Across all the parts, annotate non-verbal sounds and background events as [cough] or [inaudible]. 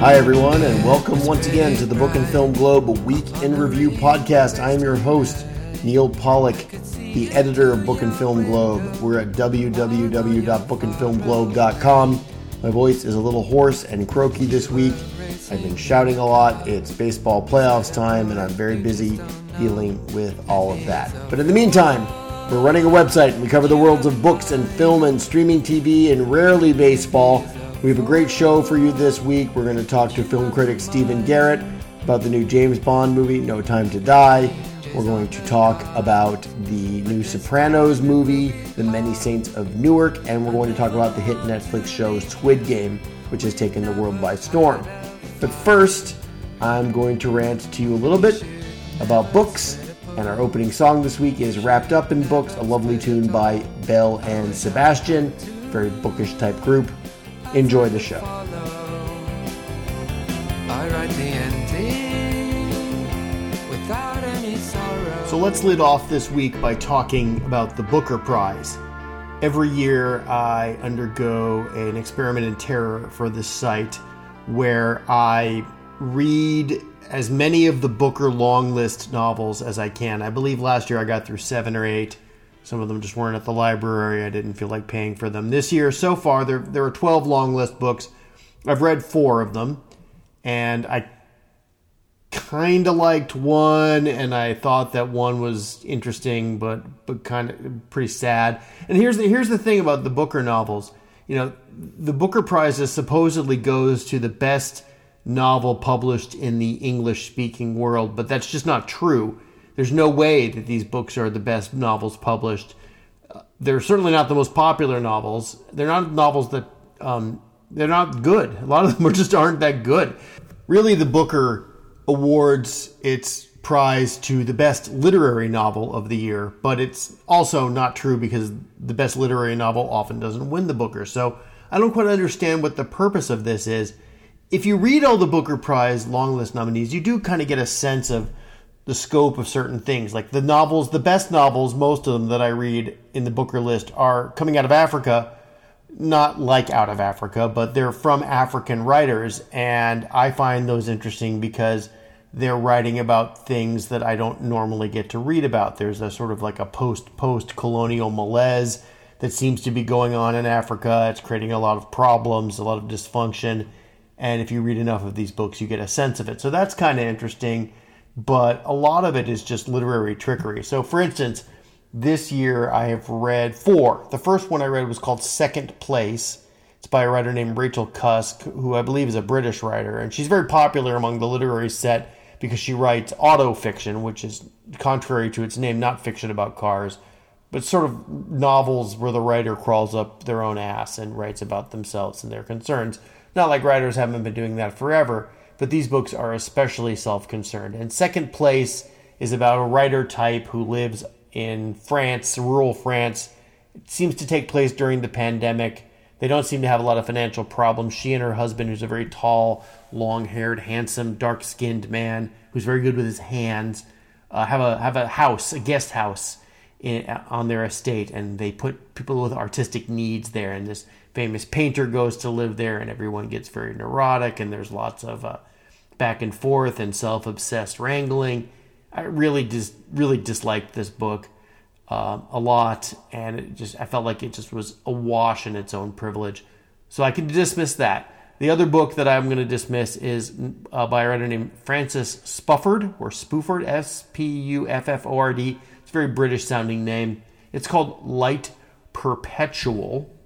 Hi, everyone, and welcome once again to the Book and Film Globe Week in Review podcast. I am your host, Neil Pollock, the editor of Book and Film Globe. We're at www.bookandfilmglobe.com. My voice is a little hoarse and croaky this week. I've been shouting a lot. It's baseball playoffs time, and I'm very busy dealing with all of that. But in the meantime, we're running a website and we cover the worlds of books and film and streaming TV and rarely baseball. We have a great show for you this week. We're going to talk to film critic Stephen Garrett about the new James Bond movie, No Time to Die. We're going to talk about the new Sopranos movie, The Many Saints of Newark, and we're going to talk about the hit Netflix show Squid Game, which has taken the world by storm. But first, I'm going to rant to you a little bit about books, and our opening song this week is Wrapped Up in Books, a lovely tune by Belle and Sebastian, very bookish type group. Enjoy the show. So let's lead off this week by talking about the Booker Prize. Every year I undergo an experiment in terror for this site where I read as many of the Booker long list novels as I can. I believe last year I got through seven or eight. Some of them just weren't at the library. I didn't feel like paying for them. This year, so far, there, there are 12 long list books. I've read four of them, and I kind of liked one, and I thought that one was interesting, but but kind of pretty sad. And here's the here's the thing about the Booker novels. You know, the Booker Prize supposedly goes to the best novel published in the English speaking world, but that's just not true. There's no way that these books are the best novels published. They're certainly not the most popular novels. They're not novels that um, they're not good. A lot of them [laughs] just aren't that good. Really, the Booker awards its prize to the best literary novel of the year, but it's also not true because the best literary novel often doesn't win the Booker. So I don't quite understand what the purpose of this is. If you read all the Booker Prize long list nominees, you do kind of get a sense of the scope of certain things. Like the novels, the best novels, most of them that I read in the Booker list are coming out of Africa, not like out of Africa, but they're from African writers. And I find those interesting because they're writing about things that I don't normally get to read about. There's a sort of like a post post colonial malaise that seems to be going on in Africa. It's creating a lot of problems, a lot of dysfunction. And if you read enough of these books, you get a sense of it. So that's kind of interesting. But a lot of it is just literary trickery. So, for instance, this year I have read four. The first one I read was called Second Place. It's by a writer named Rachel Cusk, who I believe is a British writer. And she's very popular among the literary set because she writes auto fiction, which is contrary to its name, not fiction about cars, but sort of novels where the writer crawls up their own ass and writes about themselves and their concerns. Not like writers haven't been doing that forever, but these books are especially self concerned. And second place is about a writer type who lives in France, rural France. It seems to take place during the pandemic. They don't seem to have a lot of financial problems. She and her husband, who's a very tall, long haired, handsome, dark skinned man who's very good with his hands, uh, have a have a house, a guest house in, on their estate, and they put people with artistic needs there. And this famous painter goes to live there, and everyone gets very neurotic, and there's lots of uh, back and forth and self obsessed wrangling. I really just really disliked this book uh, a lot, and it just I felt like it just was awash in its own privilege. So I can dismiss that. The other book that I'm going to dismiss is uh, by a writer named Francis Spufford or Spooford, S P U F F O R D. It's a very British sounding name. It's called Light Perpetual,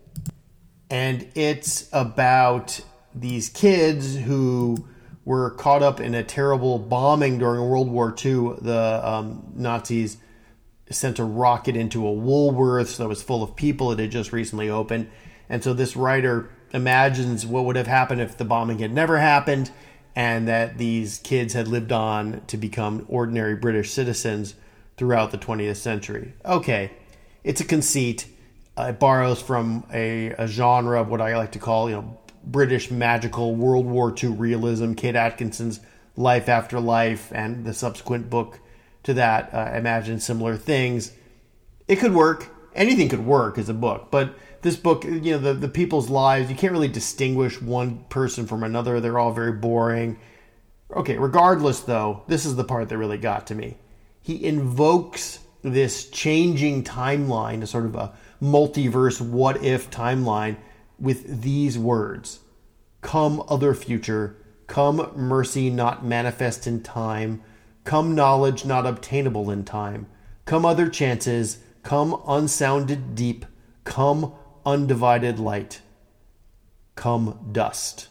and it's about these kids who were caught up in a terrible bombing during World War II. The um, Nazis sent a rocket into a Woolworths that was full of people. It had just recently opened. And so this writer imagines what would have happened if the bombing had never happened and that these kids had lived on to become ordinary British citizens throughout the 20th century. Okay, it's a conceit. Uh, it borrows from a, a, genre of what I like to call, you know, British magical World War II realism. Kate Atkinson's Life After Life and the subsequent book to that uh, imagine similar things. It could work. anything could work as a book, but this book, you know, the, the people's lives, you can't really distinguish one person from another. They're all very boring. Okay, regardless, though, this is the part that really got to me. He invokes this changing timeline, a sort of a multiverse what if timeline, with these words Come, other future, come, mercy not manifest in time, come, knowledge not obtainable in time, come, other chances, come, unsounded deep, come, undivided light, come, dust.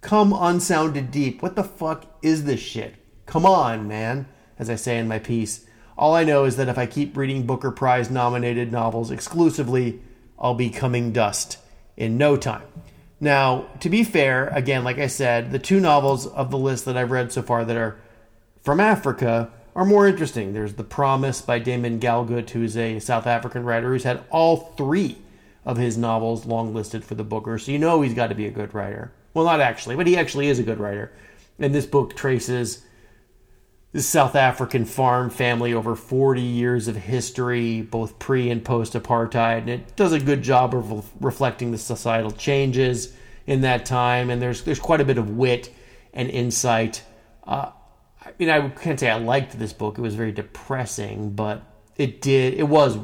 Come unsounded deep. What the fuck is this shit? Come on, man, as I say in my piece. All I know is that if I keep reading Booker Prize nominated novels exclusively, I'll be coming dust in no time. Now, to be fair, again, like I said, the two novels of the list that I've read so far that are from Africa are more interesting. There's The Promise by Damon Galgut, who's a South African writer who's had all three of his novels long listed for the Booker, so you know he's got to be a good writer. Well, not actually, but he actually is a good writer. And this book traces this South African farm family over 40 years of history, both pre and post apartheid. And it does a good job of reflecting the societal changes in that time. And there's, there's quite a bit of wit and insight. Uh, I mean, I can't say I liked this book. It was very depressing, but it did, it was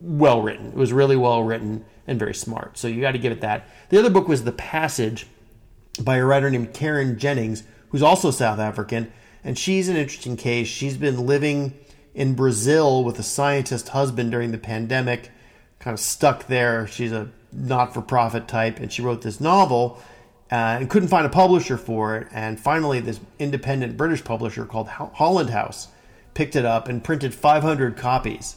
well written. It was really well written and very smart. So you got to give it that. The other book was The Passage by a writer named Karen Jennings, who's also South African. And she's an interesting case. She's been living in Brazil with a scientist husband during the pandemic, kind of stuck there. She's a not for profit type, and she wrote this novel uh, and couldn't find a publisher for it. And finally, this independent British publisher called Holland House picked it up and printed 500 copies.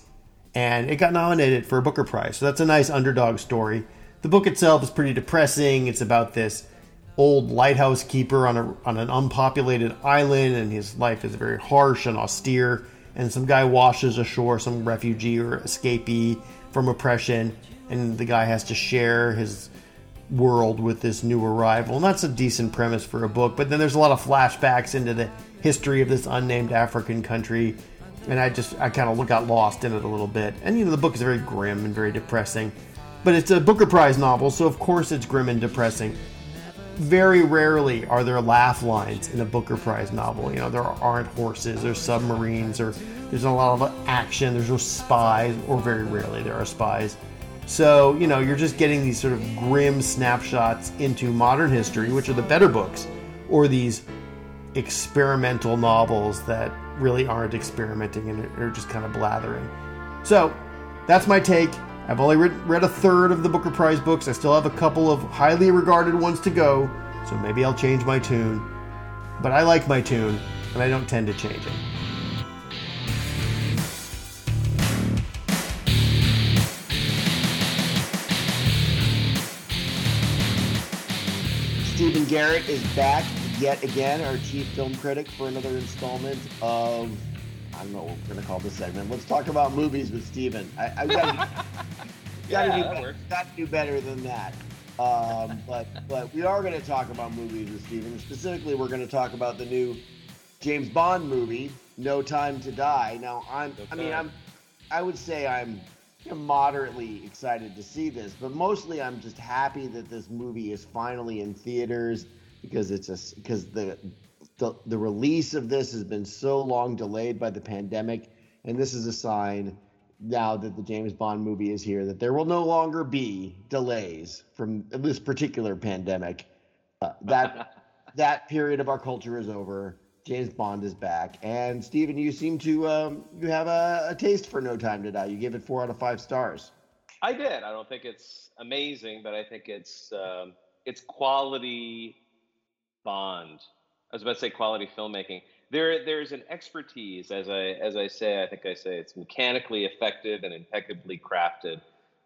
And it got nominated for a Booker Prize. So that's a nice underdog story. The book itself is pretty depressing. It's about this old lighthouse keeper on a on an unpopulated island, and his life is very harsh and austere. And some guy washes ashore, some refugee or escapee from oppression, and the guy has to share his world with this new arrival. And that's a decent premise for a book. But then there's a lot of flashbacks into the history of this unnamed African country. And I just, I kind of got lost in it a little bit. And, you know, the book is very grim and very depressing. But it's a Booker Prize novel, so of course it's grim and depressing very rarely are there laugh lines in a Booker Prize novel. You know, there aren't horses or submarines or there's a lot of action. There's no spies, or very rarely there are spies. So, you know, you're just getting these sort of grim snapshots into modern history, which are the better books, or these experimental novels that really aren't experimenting and are just kind of blathering. So, that's my take. I've only read, read a third of the Booker Prize books. I still have a couple of highly regarded ones to go, so maybe I'll change my tune. But I like my tune, and I don't tend to change it. Stephen Garrett is back yet again, our chief film critic, for another installment of I don't know what we're gonna call this segment. Let's talk about movies with Steven. I, I gotta, do [laughs] better, gotta do better than that. Um, but but we are gonna talk about movies with Steven. Specifically, we're gonna talk about the new James Bond movie, No Time to Die. Now I'm I mean I'm I would say I'm moderately excited to see this, but mostly I'm just happy that this movie is finally in theaters because it's a because the the, the release of this has been so long delayed by the pandemic, and this is a sign now that the James Bond movie is here that there will no longer be delays from this particular pandemic. Uh, that [laughs] that period of our culture is over. James Bond is back, and Stephen, you seem to um, you have a, a taste for No Time to Die. You give it four out of five stars. I did. I don't think it's amazing, but I think it's um, it's quality Bond. I was about to say quality filmmaking. There, there's an expertise, as I as I say. I think I say it's mechanically effective and impeccably crafted.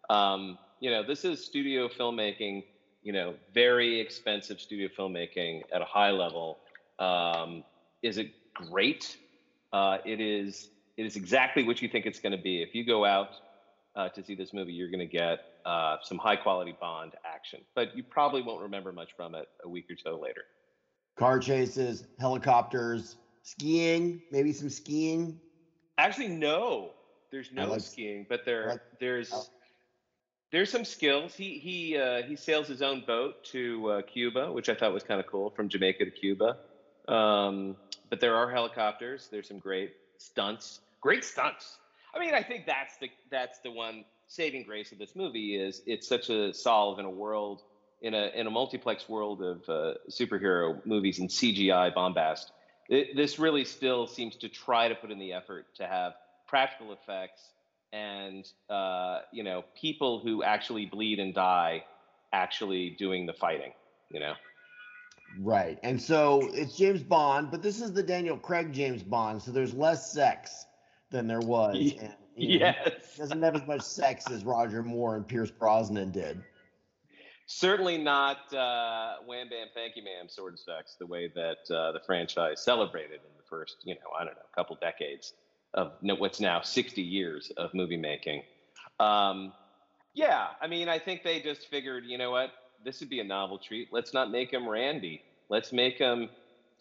Um, you know, this is studio filmmaking. You know, very expensive studio filmmaking at a high level. Um, is it great? Uh, it is. It is exactly what you think it's going to be. If you go out uh, to see this movie, you're going to get uh, some high quality Bond action, but you probably won't remember much from it a week or so later car chases, helicopters, skiing, maybe some skiing. Actually, no. There's no like, skiing, but there like, there's oh. there's some skills. He he uh, he sails his own boat to uh, Cuba, which I thought was kind of cool, from Jamaica to Cuba. Um, but there are helicopters. There's some great stunts. Great stunts. I mean, I think that's the that's the one saving grace of this movie is it's such a solve in a world in a in a multiplex world of uh, superhero movies and CGI bombast. It, this really still seems to try to put in the effort to have practical effects and uh, you know people who actually bleed and die actually doing the fighting. You know. Right. And so it's James Bond, but this is the Daniel Craig James Bond, so there's less sex than there was. And, yes. Know, doesn't have as much sex as Roger Moore and Pierce Brosnan did. Certainly not uh, wham bam thank you ma'am of sex the way that uh, the franchise celebrated in the first, you know, I don't know, couple decades of what's now 60 years of movie making. Um, yeah, I mean, I think they just figured, you know what, this would be a novel treat. Let's not make him Randy. Let's make him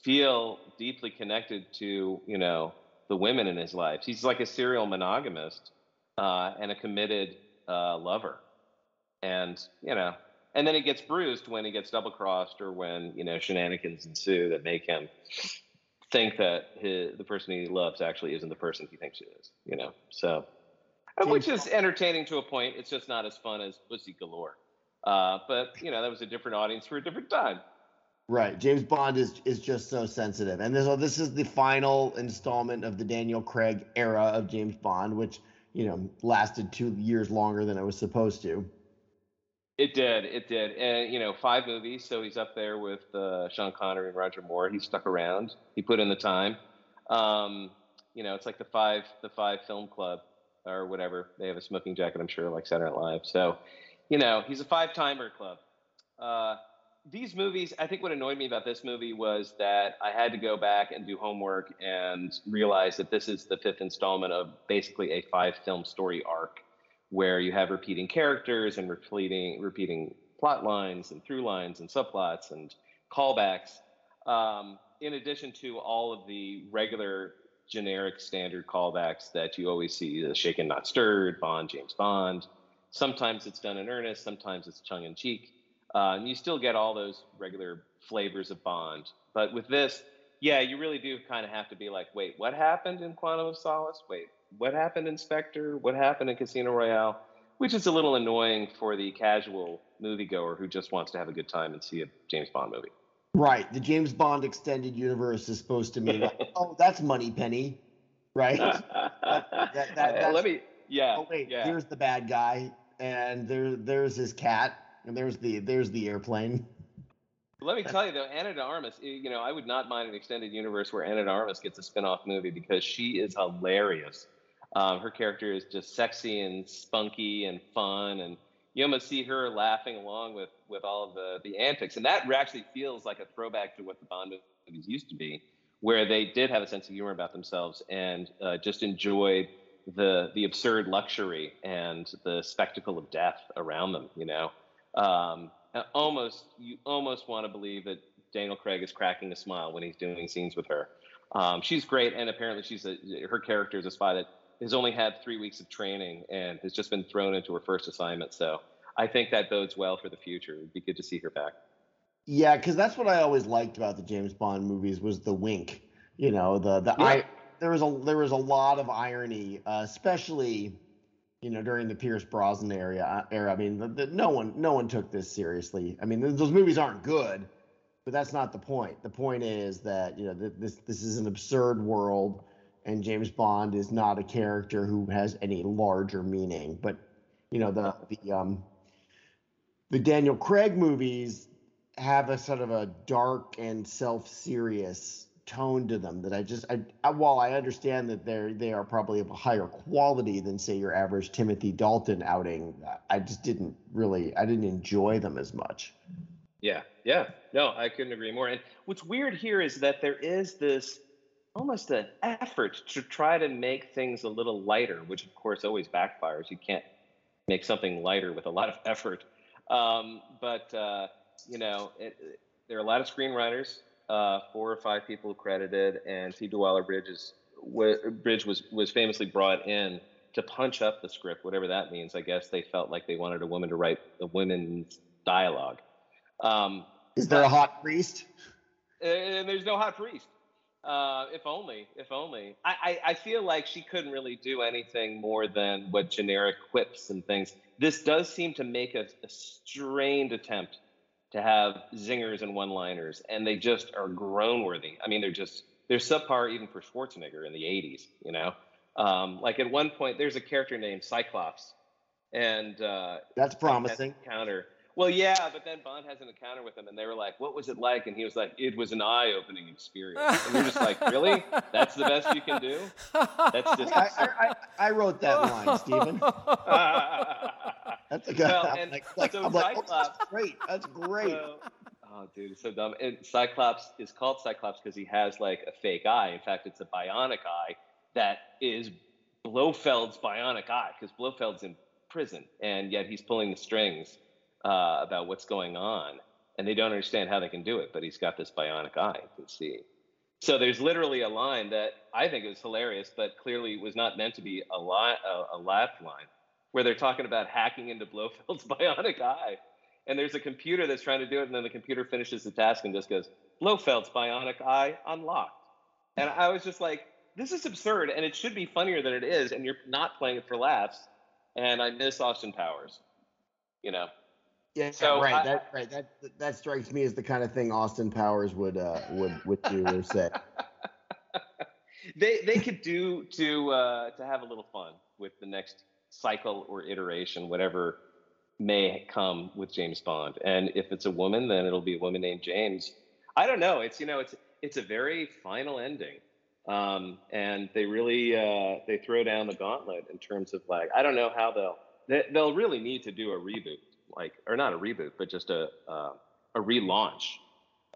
feel deeply connected to, you know, the women in his life. He's like a serial monogamist uh, and a committed uh, lover. And, you know, and then he gets bruised when he gets double crossed or when, you know, shenanigans ensue that make him think that his, the person he loves actually isn't the person he thinks he is, you know? So, which is entertaining to a point. It's just not as fun as Pussy Galore. Uh, but, you know, that was a different audience for a different time. Right. James Bond is is just so sensitive. And this, so this is the final installment of the Daniel Craig era of James Bond, which, you know, lasted two years longer than it was supposed to. It did. It did. And, you know, five movies. So he's up there with uh, Sean Connery and Roger Moore. He stuck around. He put in the time. Um, you know, it's like the five, the five film club or whatever. They have a smoking jacket, I'm sure, like Saturday Night Live. So, you know, he's a five timer club. Uh, these movies, I think what annoyed me about this movie was that I had to go back and do homework and realize that this is the fifth installment of basically a five film story arc where you have repeating characters and repeating repeating plot lines and through lines and subplots and callbacks. Um, in addition to all of the regular generic standard callbacks that you always see the shaken not stirred bond james bond sometimes it's done in earnest sometimes it's tongue in cheek uh, and you still get all those regular flavors of Bond. But with this, yeah, you really do kind of have to be like, wait, what happened in Quantum of Solace? Wait, what happened in Spectre? What happened in Casino Royale? Which is a little annoying for the casual moviegoer who just wants to have a good time and see a James Bond movie. Right. The James Bond extended universe is supposed to mean, like, [laughs] oh, that's Moneypenny, right? [laughs] that, that, that, Let me, yeah. Oh, wait, yeah. here's the bad guy, and there, there's his cat and there's the there's the airplane. Let me tell you though, Ana de Armas, eh, you know, I would not mind an extended universe where Ana de Armas gets a spin-off movie because she is hilarious. Um, her character is just sexy and spunky and fun, and you almost see her laughing along with with all of the the antics, and that actually feels like a throwback to what the Bond movies used to be, where they did have a sense of humor about themselves and uh, just enjoyed the the absurd luxury and the spectacle of death around them. You know, um, almost you almost want to believe that Daniel Craig is cracking a smile when he's doing scenes with her. Um, she's great, and apparently she's a, her character is a spy that has only had three weeks of training and has just been thrown into her first assignment. So I think that bodes well for the future. It'd be good to see her back. Yeah, because that's what I always liked about the James Bond movies was the wink. You know, the the yeah. I there was a there was a lot of irony, uh, especially you know, during the Pierce Brosnan era. Uh, era I mean, the, the, no one no one took this seriously. I mean, those movies aren't good, but that's not the point. The point is that you know this this is an absurd world, and James Bond is not a character who has any larger meaning. But you know the the um the Daniel Craig movies have a sort of a dark and self-serious tone to them that I just I, I, while I understand that they're they are probably of a higher quality than say your average Timothy Dalton outing, I just didn't really I didn't enjoy them as much. Yeah, yeah, no, I couldn't agree more. And what's weird here is that there is this almost an effort to try to make things a little lighter, which of course always backfires. You can't make something lighter with a lot of [laughs] effort. Um, but uh, you know, it, there are a lot of screenwriters uh, four or five people credited, and Phoebe Waller-Bridge is Bridge was was famously brought in to punch up the script, whatever that means. I guess they felt like they wanted a woman to write the women's dialogue. Um, Is there a hot priest? And there's no hot priest. Uh, if only, if only. I, I, I, feel like she couldn't really do anything more than what generic quips and things. This does seem to make a, a strained attempt to have zingers and one-liners, and they just are groan worthy. I mean, they're just they're subpar even for Schwarzenegger in the '80s. You know, um, like at one point, there's a character named Cyclops, and uh, that's promising. Counter. Well, yeah, but then Bond has an encounter with him, and they were like, "What was it like?" And he was like, "It was an eye-opening experience." And you're just like, "Really? That's the best you can do?" That's just. I, I, I, wrote that line, Stephen. [laughs] that's a good. Well, I'm like, like, so I'm like oh, that's great. That's great. oh, dude, it's so dumb. And Cyclops is called Cyclops because he has like a fake eye. In fact, it's a bionic eye that is Blofeld's bionic eye because Blofeld's in prison, and yet he's pulling the strings uh, about what's going on, and they don't understand how they can do it. But he's got this bionic eye, you can see. So there's literally a line that I think is hilarious, but clearly was not meant to be a, a, a laugh line, where they're talking about hacking into Blofeld's [laughs] bionic eye. And there's a computer that's trying to do it, and then the computer finishes the task and just goes, Blofeld's bionic eye unlocked. And I was just like, this is absurd, and it should be funnier than it is, and you're not playing it for laughs. And I miss Austin Powers, you know. Yeah, so right. I, that right. That that strikes me as the kind of thing Austin Powers would uh, would would do or say. [laughs] they they could do to uh, to have a little fun with the next cycle or iteration, whatever may come with James Bond. And if it's a woman, then it'll be a woman named James. I don't know. It's you know it's it's a very final ending. Um, and they really uh, they throw down the gauntlet in terms of like I don't know how they'll they, will they will really need to do a reboot like or not a reboot, but just a uh, a relaunch.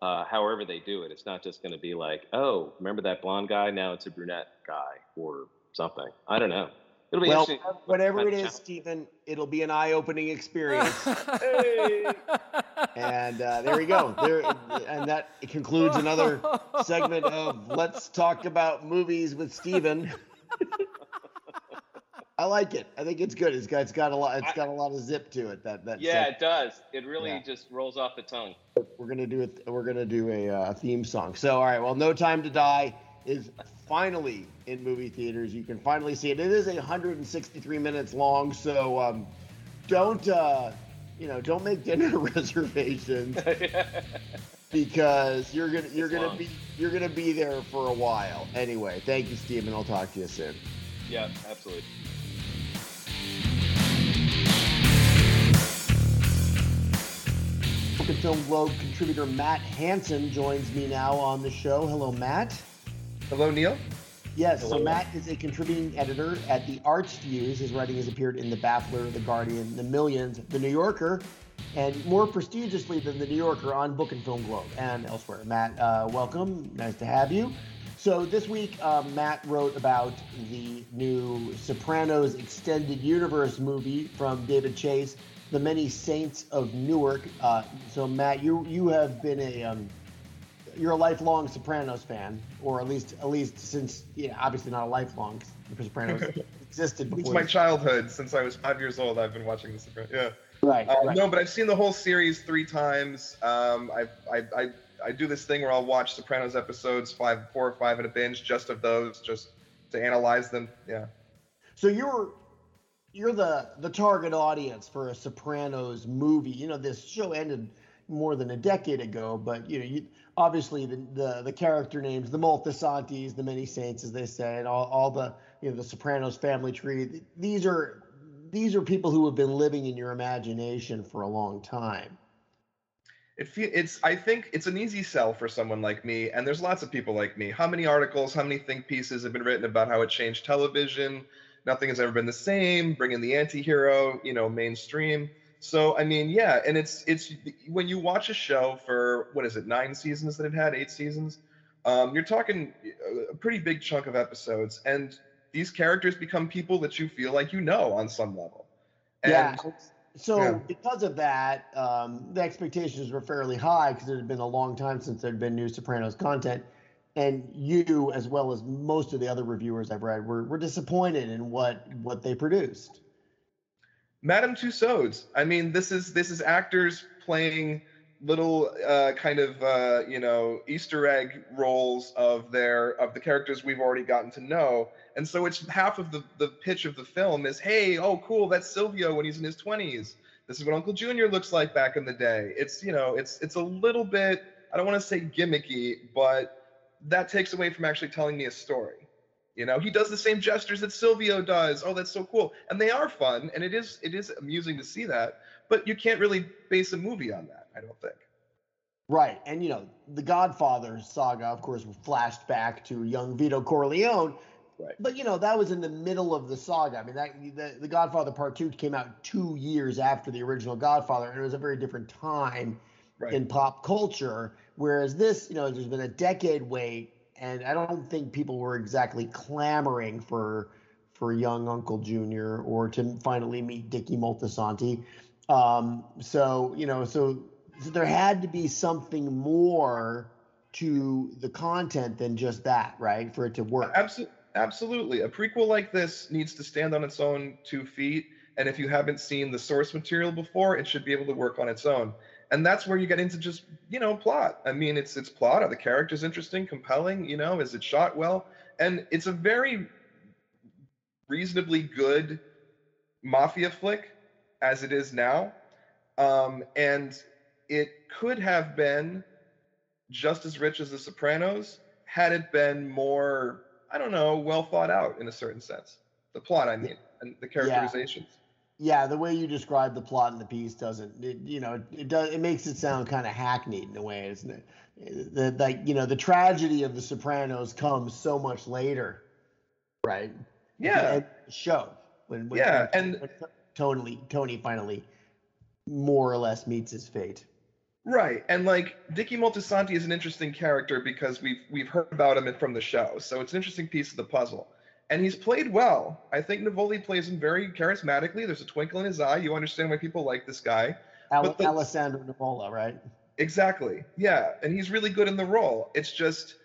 Uh, however they do it, it's not just going to be like, oh, remember that blonde guy? Now it's a brunette guy or something. I don't know. It'll be well, whatever it is, Stephen, it'll be an eye-opening experience. [laughs] hey. And uh, there we go. There, and that concludes another segment of Let's Talk About Movies with Stephen. [laughs] I like it. I think it's good. It's got it's got a lot. It's got a lot of zip to it. That that. Yeah, it does. It really yeah. just rolls off the tongue. We're gonna do it. We're gonna do a uh, theme song. So all right. Well, No Time to Die is finally in movie theaters. You can finally see it. It is 163 minutes long. So um, don't uh, you know? Don't make dinner [laughs] reservations. [laughs] because you're gonna you're it's gonna long. be you're gonna be there for a while. Anyway, thank you, Stephen. I'll talk to you soon. Yeah, absolutely. Film Globe contributor Matt Hanson joins me now on the show. Hello, Matt. Hello, Neil. Yes, Hello. so Matt is a contributing editor at the Arts Fuse. His writing has appeared in The Baffler, The Guardian, The Millions, The New Yorker, and more prestigiously than The New Yorker on Book and Film Globe and elsewhere. Matt, uh, welcome. Nice to have you. So this week, uh, Matt wrote about the new Sopranos Extended Universe movie from David Chase the many saints of Newark. Uh, so Matt, you you have been a um, you're a lifelong Sopranos fan, or at least at least since yeah, obviously not a lifelong because Sopranos [laughs] existed before. It's my childhood. Since I was five years old, I've been watching the Sopranos. Yeah. Right, uh, right, No, but I've seen the whole series three times. Um, I, I, I, I do this thing where I'll watch Sopranos episodes, five, four or five in a binge, just of those, just to analyze them. Yeah. So you're you're the the target audience for a Sopranos movie. You know, this show ended more than a decade ago, but you know, you, obviously the, the the character names, the Moltisantis, the many saints, as they say, and all, all the you know the Sopranos family tree. These are these are people who have been living in your imagination for a long time. It fe- it's I think it's an easy sell for someone like me, and there's lots of people like me. How many articles, how many think pieces have been written about how it changed television? Nothing has ever been the same bringing the anti-hero you know mainstream. So i mean yeah and it's it's when you watch a show for what is it nine seasons that it had eight seasons um, you're talking a pretty big chunk of episodes and these characters become people that you feel like you know on some level. And, yeah so yeah. because of that um, the expectations were fairly high because it had been a long time since there had been new sopranos content and you, as well as most of the other reviewers I've read, were, were disappointed in what what they produced. Madame Tussauds. I mean, this is this is actors playing little uh, kind of uh, you know Easter egg roles of their of the characters we've already gotten to know, and so it's half of the the pitch of the film is, hey, oh cool, that's Silvio when he's in his twenties. This is what Uncle Junior looks like back in the day. It's you know it's it's a little bit I don't want to say gimmicky, but that takes away from actually telling me a story. You know, he does the same gestures that Silvio does. Oh, that's so cool. And they are fun, and it is it is amusing to see that. But you can't really base a movie on that, I don't think. Right. And you know, the Godfather saga, of course, flashed back to young Vito Corleone. Right. But you know, that was in the middle of the saga. I mean, that the, the Godfather Part Two came out two years after the original Godfather, and it was a very different time Right. in pop culture. Whereas this, you know, there's been a decade wait, and I don't think people were exactly clamoring for for young Uncle Junior or to finally meet Dicky Moltisanti. Um, so you know, so, so there had to be something more to the content than just that, right? For it to work. Absolutely. Absolutely. A prequel like this needs to stand on its own two feet. And if you haven't seen the source material before, it should be able to work on its own. And that's where you get into just, you know, plot. I mean, it's it's plot. Are the characters interesting, compelling? You know, is it shot well? And it's a very reasonably good mafia flick as it is now. Um, and it could have been just as rich as The Sopranos had it been more, I don't know, well thought out in a certain sense. The plot, I mean, and the characterizations. Yeah, the way you describe the plot in the piece doesn't, it, you know, it does. It makes it sound kind of hackneyed in a way, isn't it? The, like, you know, the tragedy of The Sopranos comes so much later, right? Yeah. The show when, when Yeah, when, and- when Tony Tony finally more or less meets his fate. Right, and like Dicky Moltisanti is an interesting character because we've we've heard about him from the show, so it's an interesting piece of the puzzle. And he's played well. I think Navoli plays him very charismatically. There's a twinkle in his eye. You understand why people like this guy. Al- the- Alessandro Nivola, right? Exactly. Yeah, and he's really good in the role. It's just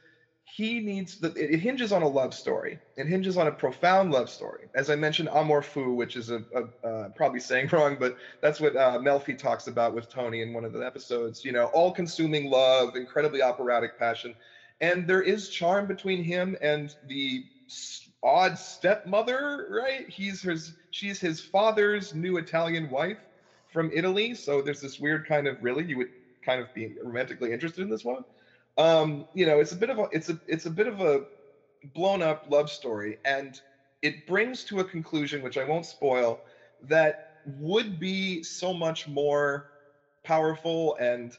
he needs the. It, it hinges on a love story. It hinges on a profound love story. As I mentioned, amour fou, which is a, a uh, probably saying [laughs] wrong, but that's what uh, Melfi talks about with Tony in one of the episodes. You know, all-consuming love, incredibly operatic passion, and there is charm between him and the odd stepmother. Right? He's his. She's his father's new Italian wife from Italy. So there's this weird kind of really you would kind of be romantically interested in this one. Um, you know, it's a bit of a it's a it's a bit of a blown up love story, and it brings to a conclusion, which I won't spoil, that would be so much more powerful and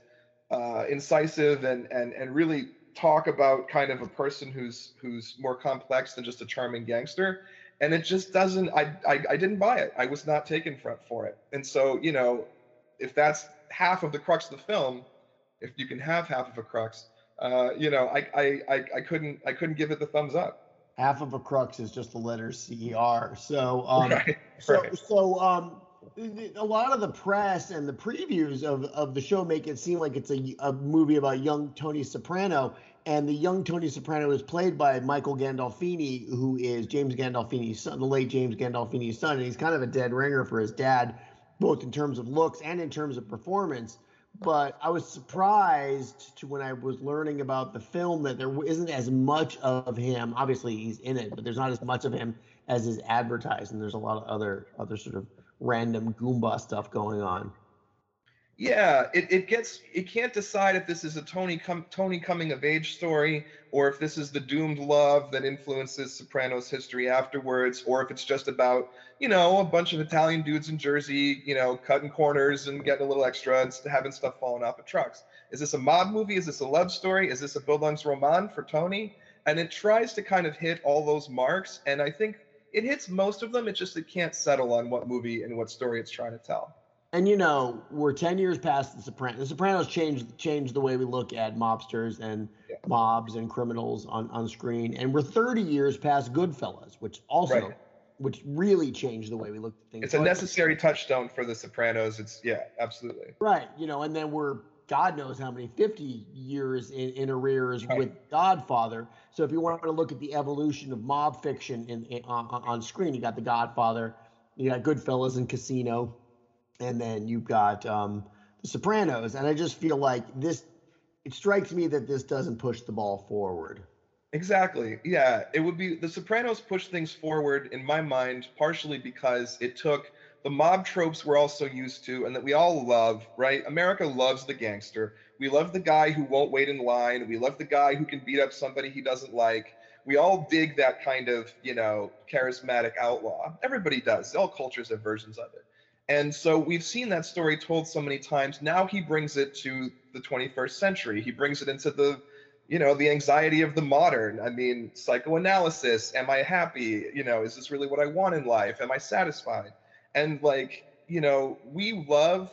uh, incisive and and and really talk about kind of a person who's who's more complex than just a charming gangster. And it just doesn't I, I i didn't buy it. I was not taken for, for it. And so you know if that's half of the crux of the film if you can have half of a crux uh you know i i i, I couldn't i couldn't give it the thumbs up. Half of a crux is just the letter CER. So, um, [laughs] right So, right. so um, a lot of the press and the previews of, of the show make it seem like it's a, a movie about young Tony Soprano, and the young Tony Soprano is played by Michael Gandolfini, who is James Gandolfini's son, the late James Gandolfini's son, and he's kind of a dead ringer for his dad, both in terms of looks and in terms of performance. But I was surprised to when I was learning about the film that there isn't as much of him. Obviously, he's in it, but there's not as much of him as is advertised, and there's a lot of other other sort of random Goomba stuff going on. Yeah, it, it gets it can't decide if this is a Tony com, Tony coming of age story or if this is the doomed love that influences Sopranos history afterwards, or if it's just about you know a bunch of Italian dudes in Jersey, you know, cutting corners and getting a little extra and having stuff falling off of trucks. Is this a mob movie? Is this a love story? Is this a Bildungsroman for Tony? And it tries to kind of hit all those marks, and I think it hits most of them. It just it can't settle on what movie and what story it's trying to tell. And you know, we're ten years past the Sopranos. The Sopranos changed changed the way we look at mobsters and Yeah. mobs and criminals on, on screen. And we're thirty years past Goodfellas, which also Right. which really changed the way we looked at things. It's a necessary touchstone for The Sopranos. It's yeah, absolutely. Right. You know, and then we're God knows how many 50 years in, in arrears right. with Godfather. So if you want to look at the evolution of mob fiction in, in on, on screen, you got The Godfather, you got Goodfellas and Casino, and then you've got um, The Sopranos. And I just feel like this. It strikes me that this doesn't push the ball forward. Exactly. Yeah, it would be The Sopranos pushed things forward in my mind partially because it took the mob tropes we're all so used to and that we all love, right? America loves the gangster. We love the guy who won't wait in line. We love the guy who can beat up somebody he doesn't like. We all dig that kind of, you know, charismatic outlaw. Everybody does. All cultures have versions of it. And so we've seen that story told so many times. Now he brings it to the 21st century. He brings it into the, you know, the anxiety of the modern. I mean, psychoanalysis. Am I happy? You know, is this really what I want in life? Am I satisfied? And like you know we love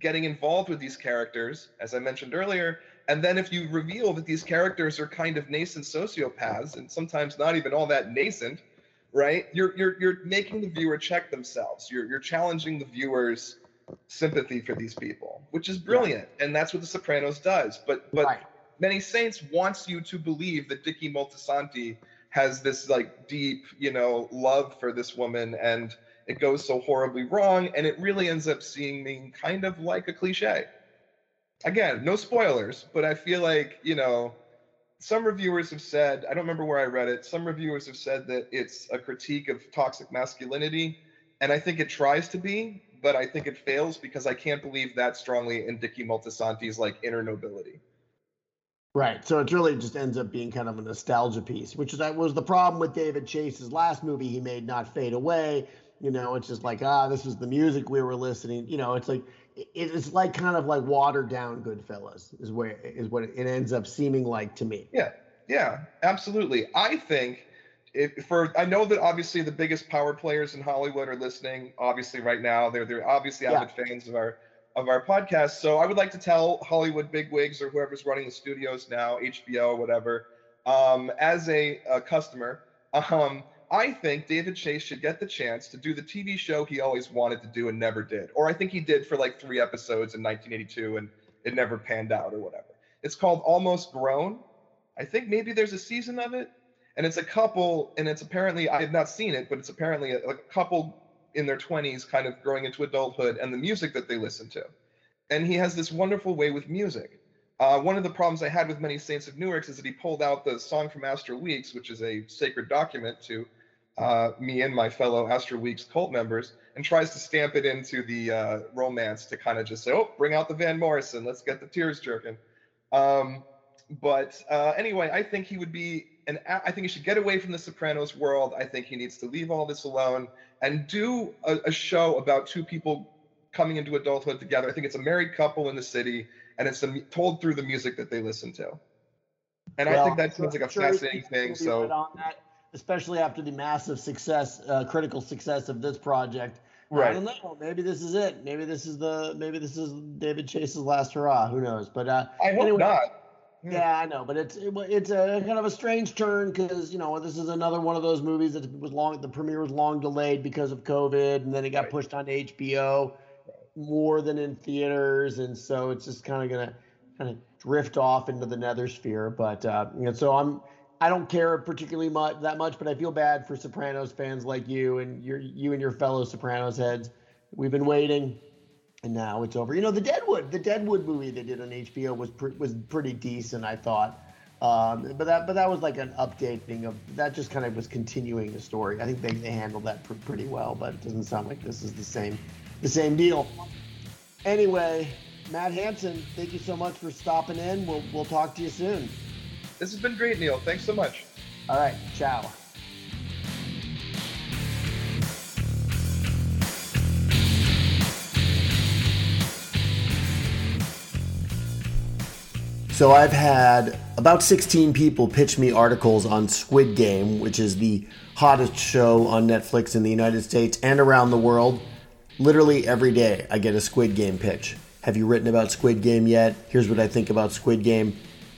getting involved with these characters as i mentioned earlier. And then if you reveal that these characters are kind of nascent sociopaths and sometimes not even all that nascent right you're you're you're making the viewer check themselves. You're you're challenging the viewers sympathy for these people which is brilliant. And that's what the sopranos does. But but right. many saints wants you to believe that dicky moltisanti has this like deep you know love for this woman. And it goes so horribly wrong, and it really ends up seeming kind of like a cliche. Again, no spoilers, but I feel like, you know, some reviewers have said, I don't remember where I read it, some reviewers have said that it's a critique of toxic masculinity, and I think it tries to be, but I think it fails because I can't believe that strongly in Dicky Moltisanti's like inner nobility. Right. So it really just ends up being kind of a nostalgia piece, which is that was the problem with David Chase's last movie he made, Not Fade Away, you know, it's just like, ah, this is the music we were listening. You know, it's like it's like kind of like watered down Goodfellas is where is what it ends up seeming like to me. Yeah, yeah, absolutely. I think if for I know that obviously the biggest power players in Hollywood are listening. Obviously, right now they're they're obviously avid yeah. fans of our of our podcast. So I would like to tell Hollywood bigwigs or whoever's running the studios now, HBO or whatever, um, as a, a customer. [laughs] Um, I think David Chase should get the chance to do the TV show he always wanted to do and never did. Or I think he did for like three episodes in 1982 and it never panned out or whatever. It's called Almost Grown. I think maybe there's a season of it. And it's a couple, and it's apparently, I have not seen it, but it's apparently a, a couple in their 20s kind of growing into adulthood and the music that they listen to. And he has this wonderful way with music. Uh, one of the problems I had with many Saints of Newark is that he pulled out the song from Astral Weeks, which is a sacred document to uh, me and my fellow Astral Weeks cult members and tries to stamp it into the uh, romance to kind of just say, oh, bring out the Van Morrison, let's get the tears jerking. Um, but uh, anyway, I think he would be an. I think he should get away from the Sopranos world. I think he needs to leave all this alone and do a, a show about two people coming into adulthood together. I think it's a married couple in the city, and it's a, told through the music that they listen to. And well, I think that seems like a sure fascinating thing. So especially after the massive success, uh, critical success of this project. Right. I don't know. Maybe this is it. Maybe this is the. Maybe this is David Chase's last hurrah. Who knows? But uh, I hope anyway, not. Yeah, I know, but it's it, it's a kind of a strange turn because you know this is another one of those movies that was long. The premiere was long delayed because of COVID, and then it got right. pushed on HBO more than in theaters, and so it's just kind of gonna kind of drift off into the nether sphere. But uh, you know, so I'm I don't care particularly much that much, but I feel bad for Sopranos fans like you and your you and your fellow Sopranos heads. We've been waiting, and now it's over. You know, the Deadwood, the Deadwood movie they did on HBO was pre- was pretty decent, I thought. Um, but that but that was like an updating of that. Just kind of was continuing the story. I think they, they handled that pr- pretty well, but it doesn't sound like this is the same the same deal. Anyway, Matt Hanson, thank you so much for stopping in. We'll we'll talk to you soon. This has been great, Neil. Thanks so much. All right. Ciao. So I've had about 16 people pitch me articles on Squid Game, which is the hottest show on Netflix in the United States and around the world. Literally every day I get a Squid Game pitch. Have you written about Squid Game yet? Here's what I think about Squid Game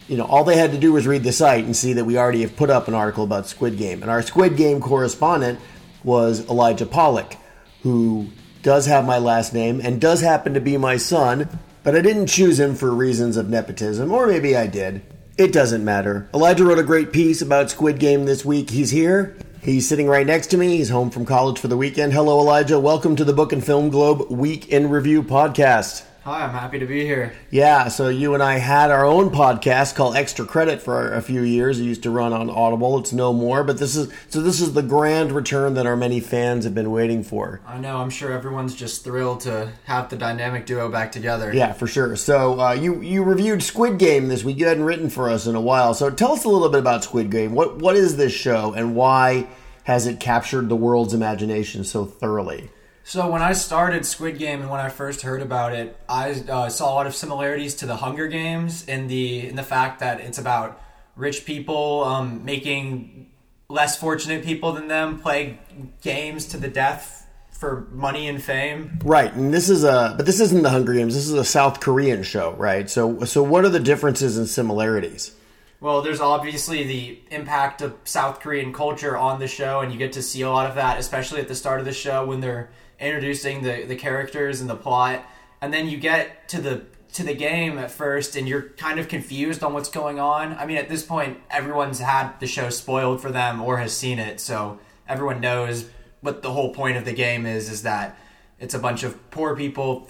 you know, all they had to do was read the site and see that we already have put up an article about Squid Game. And our Squid Game correspondent was Elijah Pollock, who does have my last name and does happen to be my son, But I didn't choose him for reasons of nepotism, or maybe I did. It doesn't matter. Elijah wrote a great piece about Squid Game this week. He's here. He's sitting right next to me. He's home from college for the weekend. Hello, Elijah. Welcome to the Book and Film Globe Week in Review podcast. Hi, I'm happy to be here. Yeah, so you and I had our own podcast called Extra Credit for a few years. It used to run on Audible. It's no more, but this is so this is the grand return that our many fans have been waiting for. I know. I'm sure everyone's just thrilled to have the dynamic duo back together. Yeah, for sure. So uh, you you reviewed Squid Game this week. You hadn't written for us in a while. So tell us a little bit about Squid Game. What what is this show and why has it captured the world's imagination so thoroughly? So when I started Squid Game and when I first heard about it, I uh, saw a lot of similarities to the Hunger Games in the in the fact that it's about rich people um, making less fortunate people than them play games to the death for money and fame. Right, and this is a but this isn't the Hunger Games. This is a South Korean show, right? So so what are the differences and similarities? Well, there's obviously the impact of South Korean culture on the show, and you get to see a lot of that, especially at the start of the show when they're introducing the, the characters and the plot. And then you get to the to the game at first and you're kind of confused on what's going on. I mean, at this point, everyone's had the show spoiled for them or has seen it, so everyone knows what the whole point of the game is is that it's a bunch of poor people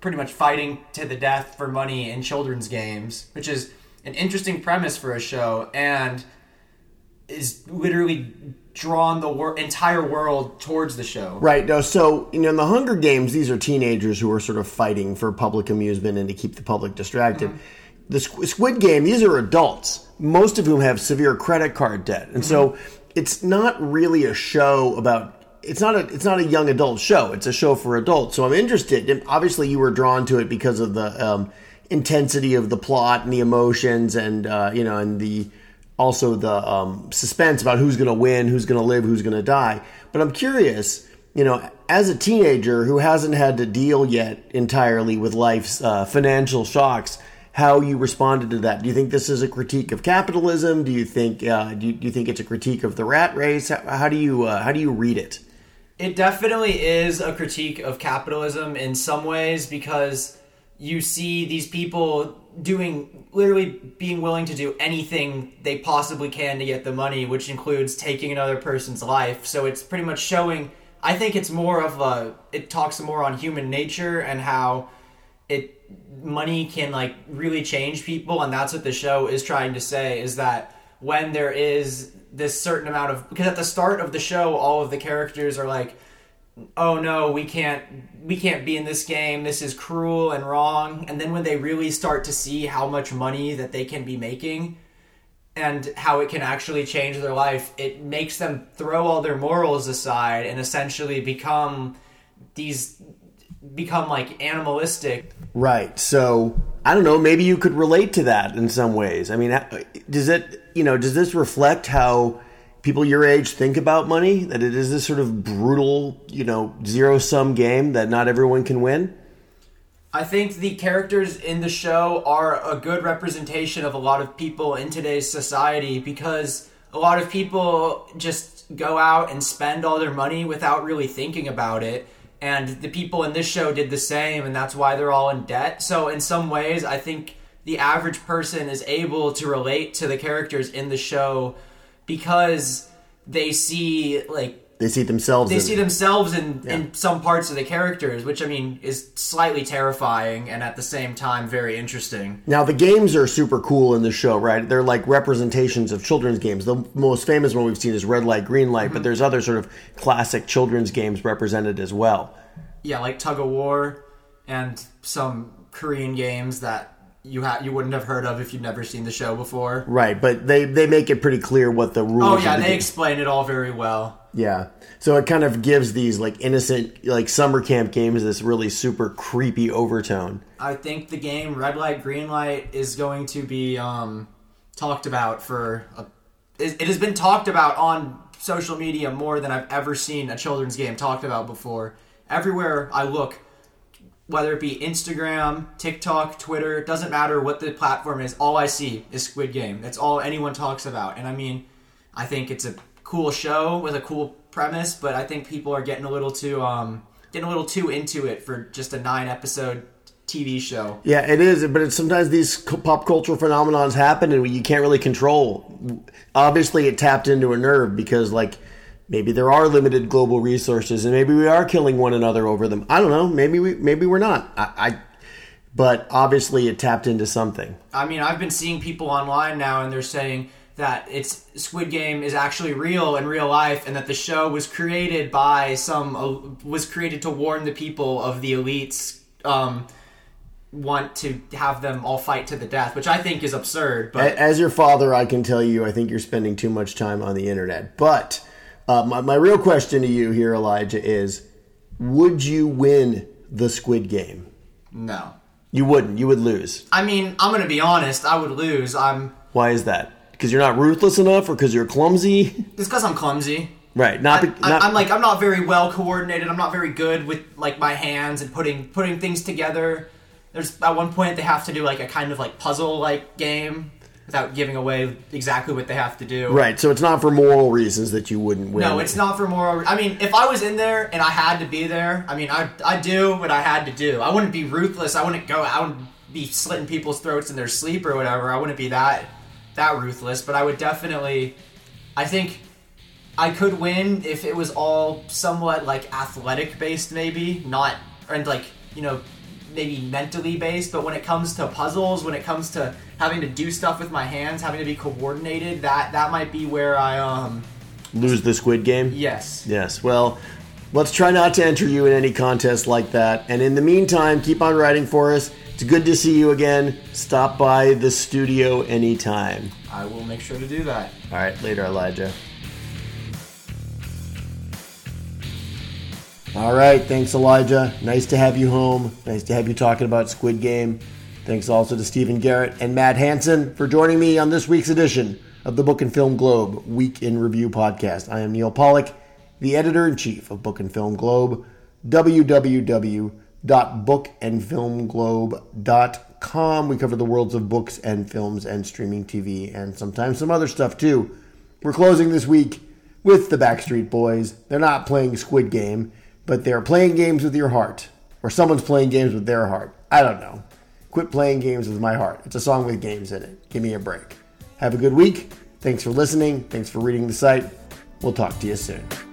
pretty much fighting to the death for money in children's games, which is an interesting premise for a show and is literally drawn the wor- entire world towards the show. Right. No, so, you know, in the Hunger Games, these are teenagers who are sort of fighting for public amusement and to keep the public distracted. Mm-hmm. The Squid Game, these are adults, most of whom have severe credit card debt. And mm-hmm. so it's not really a show about it's not a it's not a young adult show. It's a show for adults. So I'm interested. And obviously, you were drawn to it because of the um, intensity of the plot and the emotions, and uh, you know, and the also the um, suspense about who's going to win, who's going to live, who's going to die. But I'm curious, you know, as a teenager who hasn't had to deal yet entirely with life's uh, financial shocks, how you responded to that. Do you think this is a critique of capitalism? Do you think uh, do, you, do, you, think it's a critique of the rat race? How, how do you uh, how do you read it? It definitely is a critique of capitalism in some ways because you see these people doing literally being willing to do anything they possibly can to get the money, which includes taking another person's life. So it's pretty much showing. I think it's more of a. It talks more on human nature and how it money can like really change people, and that's what the show is trying to say. Is that when there is this certain amount of because at the start of the show, all of the characters are like oh no we can't we can't be in this game. This is cruel and wrong. And then when they really start to see how much money that they can be making and how it can actually change their life it makes them throw all their morals aside and essentially become these become like animalistic. Right. So i don't know maybe you could relate to that in some ways. I mean does it you know does this reflect how people your age think about money? That it is this sort of brutal, you know, zero sum game that not everyone can win? I think the characters in the show are a good representation of a lot of people in today's society because a lot of people just go out and spend all their money without really thinking about it. And the people in this show did the same, and that's why they're all in debt. So, in some ways, I think the average person is able to relate to the characters in the show because they see like they see themselves. They in see themselves in yeah. in some parts of the characters, which I mean is slightly terrifying and at the same time very interesting. Now the games are super cool in the show, right? They're like representations of children's games. The most famous one we've seen is Red Light, Green Light, mm-hmm. but there's other sort of classic children's games represented as well. Yeah, like Tug of War and some Korean games that you ha- you wouldn't have heard of if you'd never seen the show before. Right, but they they make it pretty clear what the rules. Oh yeah, the they game. explain it all very well. Yeah, so it kind of gives these like innocent like summer camp games this really super creepy overtone. I think the game Red Light Green Light is going to be um, talked about for a, it, it has been talked about on social media more than I've ever seen a children's game talked about before. Everywhere I look, whether it be Instagram, TikTok, Twitter, it doesn't matter what the platform is. All I see is Squid Game. That's all anyone talks about. And I mean, I think it's a cool show with a cool premise, but I think people are getting a little too um, getting a little too into it for just a nine episode TV show. Yeah, it is, but it's sometimes these pop cultural phenomenons happen and you can't really control. Obviously, it tapped into a nerve because, like, maybe there are limited global resources and maybe we are killing one another over them. I don't know. Maybe we, maybe we're not. I, I but obviously, it tapped into something. I mean, I've been seeing people online now, and they're saying that it's Squid Game is actually real in real life, and that the show was created by some uh, was created to warn the people of the elites. Um, want to have them all fight to the death, which I think is absurd. But As your father, I can tell you, I think you're spending too much time on the internet. But uh, my, my real question to you here, Elijah, is would you win the Squid Game? no, You wouldn't. You would lose. I mean, I'm gonna be honest. I would lose. I'm Why is that? Because you're not ruthless enough, or because you're clumsy? it's because I'm clumsy. right. Not. be- I, not I'm like I'm not very well coordinated. I'm not very good with like my hands and putting putting things together. There's at one point they have to do like a kind of like puzzle like game without giving away exactly what they have to do. right. So it's not for moral reasons that you wouldn't win. No, it's not for moral. I mean, if I was in there and I had to be there, I mean, I I do what I had to do. I wouldn't be ruthless. I wouldn't go out and be slitting people's throats in their sleep or whatever. I wouldn't be that that ruthless. But I would definitely. I think I could win if it was all somewhat like athletic based, maybe not and like you know maybe mentally based. But when it comes to puzzles, when it comes to having to do stuff with my hands, having to be coordinated, that that might be where I um Lose the Squid Game. yes. Yes. Well, let's try not to enter you in any contest like that. And in the meantime, keep on writing for us. It's good to see you again. Stop by the studio anytime. I will make sure to do that. All right, later, Elijah. All right, thanks, Elijah. Nice to have you home. Nice to have you talking about Squid Game. Thanks also to Stephen Garrett and Matt Hansen for joining me on this week's edition of the Book and Film Globe Week in Review podcast. I am Neal Pollack, the editor in chief of Book and Film Globe. www.bookandfilmglobe.com. We cover the worlds of books and films and streaming TV and sometimes some other stuff too. We're closing this week with the Backstreet Boys. They're not playing Squid Game, but they're playing games with your heart. Or someone's playing games with their heart. I don't know. Quit playing games with my heart. It's a song with games in it. Give me a break. Have a good week. Thanks for listening. Thanks for reading the site. We'll talk to you soon.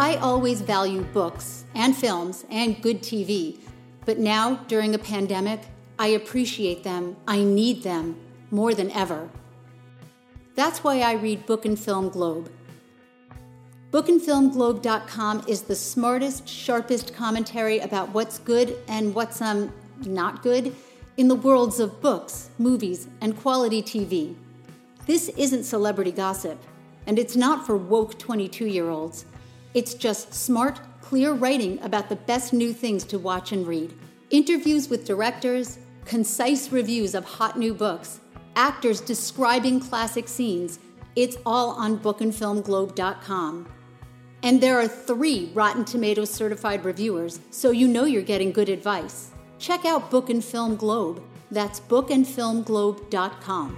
I always value books and films and good TV, but now, during a pandemic, I appreciate them, I need them more than ever. That's why I read Book and Film Globe. Bookandfilmglobe.com is the smartest, sharpest commentary about what's good and what's um not good in the worlds of books, movies, and quality TV. This isn't celebrity gossip, and it's not for woke 22 year olds. It's just smart, clear writing about the best new things to watch and read. Interviews with directors, concise reviews of hot new books, actors describing classic scenes. It's all on bookandfilmglobe.com. And there are three Rotten Tomatoes certified reviewers, so you know you're getting good advice. Check out Book and Film Globe. That's bookandfilmglobe.com.